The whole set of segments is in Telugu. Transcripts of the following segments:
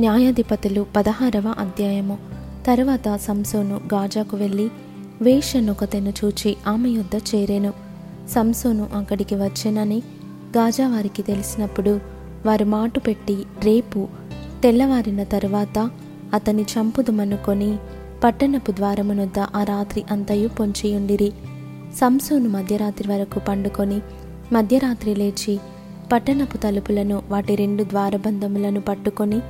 న్యాయాధిపతులు పదహారవ అధ్యాయము. తరువాత సంసోను గాజాకు వెళ్ళి వేషనొకతెను చూచి ఆమె యొద్ద చేరెను. సంసోను అక్కడికి వచ్చెనని గాజా వారికి తెలిసినప్పుడు వారు మాటు పెట్టి రేపు తెల్లవారిన తరువాత అతని చంపుదుమనుకొని పట్టణపు ద్వారమునొద్ద ఆ రాత్రి అంతయు పొంచియుండిరి. సంసోను మధ్యరాత్రి వరకు పండుకొని మధ్యరాత్రి లేచి పట్టణపు తలుపులను వాటి రెండు ద్వారబంధములను పట్టుకొని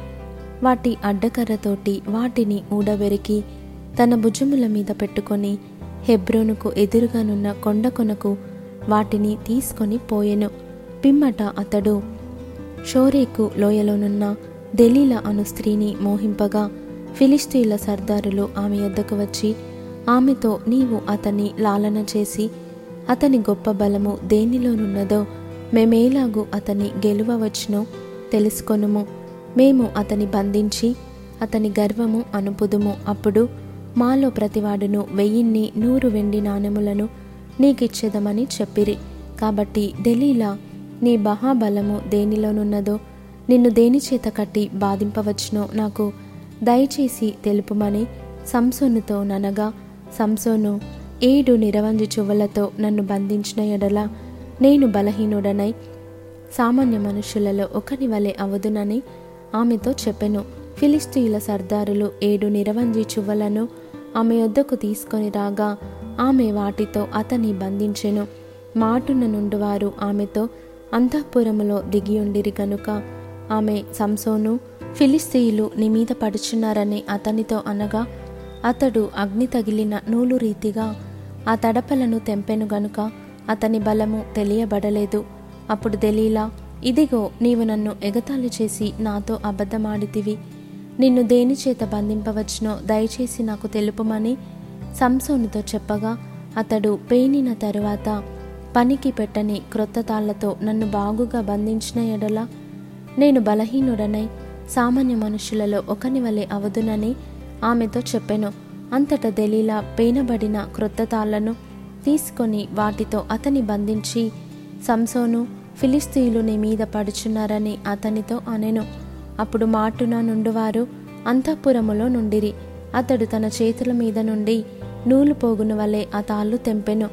వాటి అడ్డకర్రతోటి వాటిని ఊడబెరికి తన భుజముల మీద పెట్టుకొని హెబ్రోనుకు ఎదురుగానున్న కొండ కొనకు వాటిని తీసుకొని పోయెను. పిమ్మట అతడు షోరేకు లోయలోనున్న దెలీల అను స్త్రీని మోహింపగా ఫిలిస్తీన్ల సర్దారులు ఆమె యొద్దకు వచ్చి ఆమెతో నీవు అతన్ని లాలన చేసి అతని గొప్ప బలము దేనిలోనున్నదో మేమేలాగూ అతని గెలువవచ్చునో తెలుసుకొనుము. మేము అతని బంధించి అతని గర్వము అనుపుదుము. అప్పుడు మాలో ప్రతివాడును వెయ్యిన్ని నూరు వెండి నాణెములను నీకిచ్చేదమని చెప్పిరి. కాబట్టి దెలీలా నీ మహాబలము దేనిలోనున్నదో నిన్ను దేని చేత కట్టి బాధింపవచ్చునో నాకు దయచేసి తెలుపుమని సంసోనుతో ననగా సంసోను ఏడు నిరవంజి చువ్వలతో నన్ను బంధించిన ఎడల నేను బలహీనుడనై సామాన్య మనుషులలో ఒకని వలె అవదునని ఆమెతో చెప్పెను. ఫిలిస్తీయుల సర్దారులు ఏడు నిరవంజి చువ్వలను ఆమె యొద్దకు తీసుకొని రాగా ఆమె వాటితో అతని బంధించెను. మాటున నుండి వారు ఆమెతో అంతఃపురములో దిగియుండిరి కనుక ఆమె సంసోను ఫిలిస్తీయులు నీ మీద పడుచున్నారని అతనితో అనగా అతడు అగ్ని తగిలిన నూలు రీతిగా ఆ తడపలను తెంపెను గనుక అతని బలము తెలియబడలేదు. అప్పుడు దెలీలా ఇదిగో నీవు నన్ను ఎగతాళి చేసి నాతో అబద్ధమాడితివి. నిన్ను దేని చేత బంధింపవచ్చునో దయచేసి నాకు తెలుపమని సంసోనుతో చెప్పగా అతడు పేనిన తరువాత పనికి పెట్టని క్రొత్త తాళ్ళతో నన్ను బాగుగా బంధించిన ఎడల నేను బలహీనుడనై సామాన్య మనుషులలో ఒకని వలె అవదునని ఆమెతో చెప్పెను. అంతట దెలీలా పేనబడిన క్రొత్త తాళ్ళను తీసుకొని వాటితో అతని బంధించి సంసోను ఫిలిస్తీయులు నీ మీద పడుచున్నారని అతనితో అనెను. అప్పుడు మాటున నుండివారు అంతఃపురములో నుండిరి. అతడు తన చేతుల మీద నుండి నూలు పోగును వలె ఆ తాళ్ళు తెంపెను.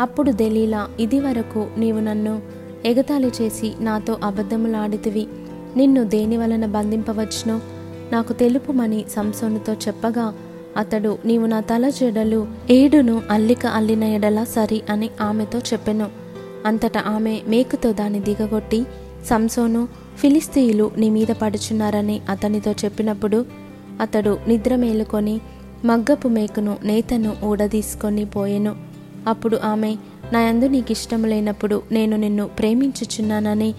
అప్పుడు దెలీలా ఇది వరకు నీవు నన్ను ఎగతాళి చేసి నాతో అబద్ధములాడితివి. నిన్ను దేని వలన బంధింపవచ్చునో నాకు తెలుపుమని సంసోనుతో చెప్పగా అతడు నీవు నా తల జడలు ఏడును అల్లిక అల్లిన ఎడల సరి అని ఆమెతో చెప్పెను. అంతటా ఆమె మేకుతో దాన్ని దిగగొట్టి సంసోను ఫిలిస్తీయులు నీ మీద పడుచున్నారని అతనితో చెప్పినప్పుడు అతడు నిద్ర మేలుకొని మగ్గపు మేకును నేతను ఊడదీసుకొని పోయెను. అప్పుడు ఆమె నాయందు నీకు ఇష్టం లేనప్పుడు నేను నిన్ను ప్రేమించుచున్నానని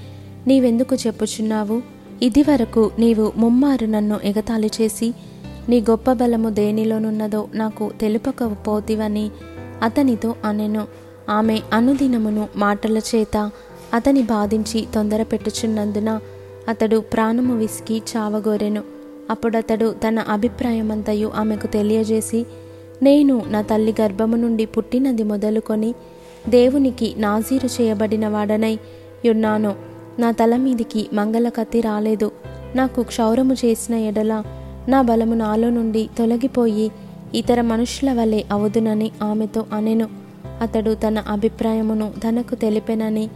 నీవెందుకు చెప్పుచున్నావు? ఇది వరకు నీవు ముమ్మారు నన్ను ఎగతాళి చేసి నీ గొప్ప బలము దేనిలోనున్నదో నాకు తెలుపకపోతివని అతనితో అనెను. ఆమె అనుదినమును మాటల చేత అతని బాధించి తొందర పెట్టుచున్నందున అతడు ప్రాణము విసికి చావగోరెను. అప్పుడతడు తన అభిప్రాయమంతయు ఆమెకు తెలియజేసి నేను నా తల్లి గర్భము నుండి పుట్టినది మొదలుకొని దేవునికి నాజీరు చేయబడిన వాడనై యున్నాను నా తల మీదికి మంగళ కత్తి రాలేదు. నాకు క్షౌరము చేసిన ఎడల నా బలము నాలో నుండి తొలగిపోయి ఇతర మనుషుల వలె అవుదునని ఆమెతో అనెను. అతడు తన అభిప్రాయమును తనకు తెలిపెనని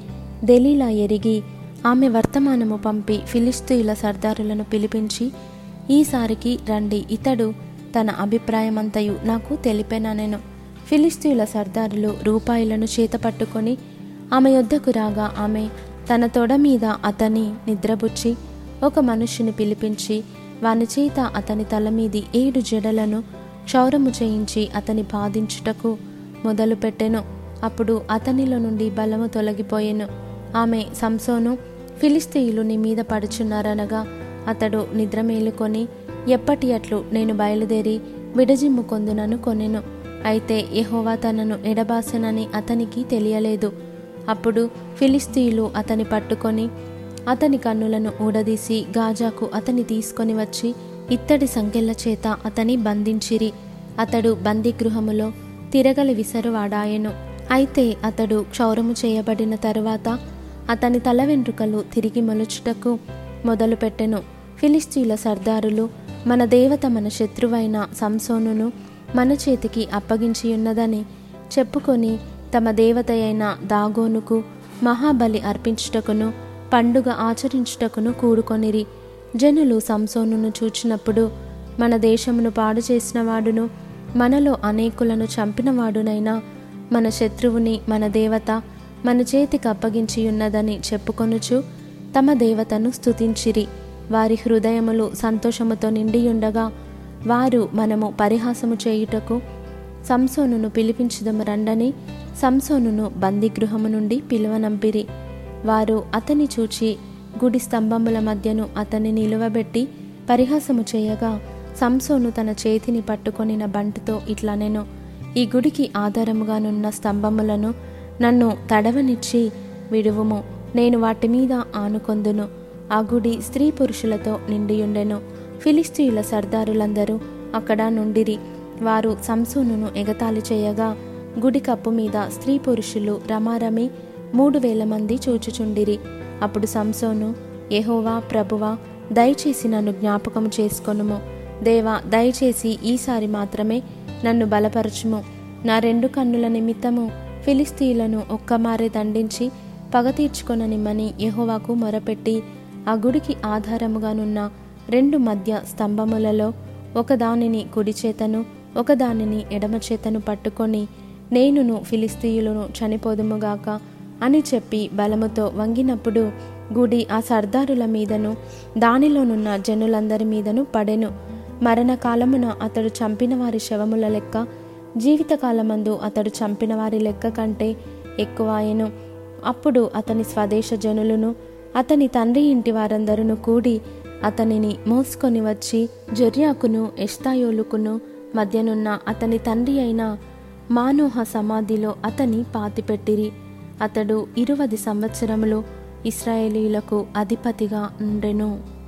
దెలీలా ఎరిగి ఆమె వర్తమానము పంపి ఫిలిస్తీయుల సర్దారులను పిలిపించి ఈసారికి రండి ఇతడు తన అభిప్రాయమంతయు నాకు తెలిపెననెను. ఫిలిస్తీయుల సర్దారులు రూపాయలను చేత పట్టుకొని ఆమె యొద్దకు రాగా ఆమె తన తొడ మీద అతని నిద్రబుచ్చి ఒక మనుషుని పిలిపించి వాని చేత అతని తల మీది ఏడు జడలను క్షౌరము చేయించి అతని బాధించుటకు మొదలుపెట్టెను. అప్పుడు అతనిలో నుండి బలము తొలగిపోయెను. ఆమె సంసోను ఫిలిస్తీయులు నీ మీద పడుచున్నారనగా అతడు నిద్ర మేలుకొని ఎప్పటి అట్లు నేను బయలుదేరి విడజిమ్ము కొందునను కొనెను. అయితే యహోవా తనను ఎడబాసెనని అతనికి తెలియలేదు. అప్పుడు ఫిలిస్తీయులు అతని పట్టుకొని అతని కన్నులను ఊడదీసి గాజాకు అతని తీసుకొని వచ్చి ఇత్తడి సంఖ్యల చేత అతని బంధించిరి. అతడు బందీగృహములో తిరగలి విసరువాడాయెను. అయితే అతడు క్షౌరము చేయబడిన తరువాత అతని తల వెంట్రుకలు తిరిగి మలుచుటకు మొదలుపెట్టెను. ఫిలిస్తీన్ల సర్దారులు మన దేవత మన శత్రువైన సంసోనును మన చేతికి అప్పగించియున్నదని చెప్పుకొని తమ దేవత అయిన దాగోనుకు మహాబలి అర్పించుటకును పండుగ ఆచరించుటకును కూడుకొనిరి. జనులు సంసోనును చూచినప్పుడు మన దేశమును పాడు చేసిన వాడును మనలో అనేకులను చంపినవాడునైనా మన శత్రువుని మన దేవత మన చేతికి అప్పగించియున్నదని చెప్పుకొనుచు తమ దేవతను స్తుతించిరి. వారి హృదయములు సంతోషముతో నిండియుండగా వారు మనము పరిహాసము చేయుటకు సంసోనును పిలిపించదము రండని సంసోనును బందీగృహము నుండి పిలువనంపిరి. వారు అతని చూచి గుడి స్తంభముల మధ్యను అతన్ని నిలువబెట్టి పరిహాసము చేయగా సంసోను తన చేతిని పట్టుకొనిన బంటుతో ఇట్లా నేను ఈ గుడికి ఆధారముగానున్న స్తంభములను నన్ను తడవనిచ్చి విడువుము. నేను వాటి మీద ఆనుకొందును. ఆ గుడి స్త్రీ పురుషులతో నిండియుండెను. ఫిలిస్తీయుల సర్దారులందరూ అక్కడ నుండిరి. వారు సంసోనును ఎగతాళి చేయగా గుడి కప్పు మీద స్త్రీ పురుషులు రమారమి మూడు వేల మంది చూచుచుండిరి. అప్పుడు సంసోను ఎహోవా ప్రభువా దయచేసి నన్ను జ్ఞాపకం చేసుకొనుము. దేవా దయచేసి ఈసారి మాత్రమే నన్ను బలపరచుము. నా రెండు కన్నుల నిమిత్తము ఫిలిస్తీయులను ఒక్కమారే దండించి పగ తీర్చుకొననిమ్మని యహోవాకు మొరపెట్టి ఆ గుడికి ఆధారముగానున్న రెండు మధ్య స్తంభములలో ఒకదానిని కుడి చేతను ఒకదానిని ఎడమ చేతను పట్టుకొని నేనును ఫిలిస్తీయులను చనిపోదుముగాక అని చెప్పి బలముతో వంగినప్పుడు గుడి ఆ సర్దారుల మీదను దానిలోనున్న జనులందరి మీదను పడెను. మరణకాలమున అతడు చంపిన వారి శవముల లెక్క జీవితకాలమందు అతడు చంపిన వారి లెక్క కంటే ఎక్కువయను అప్పుడు అతని స్వదేశ జనులను అతని తండ్రి ఇంటి వారందరూ కూడి అతనిని మోసుకొని వచ్చి జొర్యాకును ఎస్తాయోలుకును మధ్యనున్న అతని తండ్రి అయిన మానోహ సమాధిలో అతని పాతిపెట్టిరి. అతడు ఇరువది సంవత్సరములు ఇస్రాయేలీలకు అధిపతిగా ఉండెను.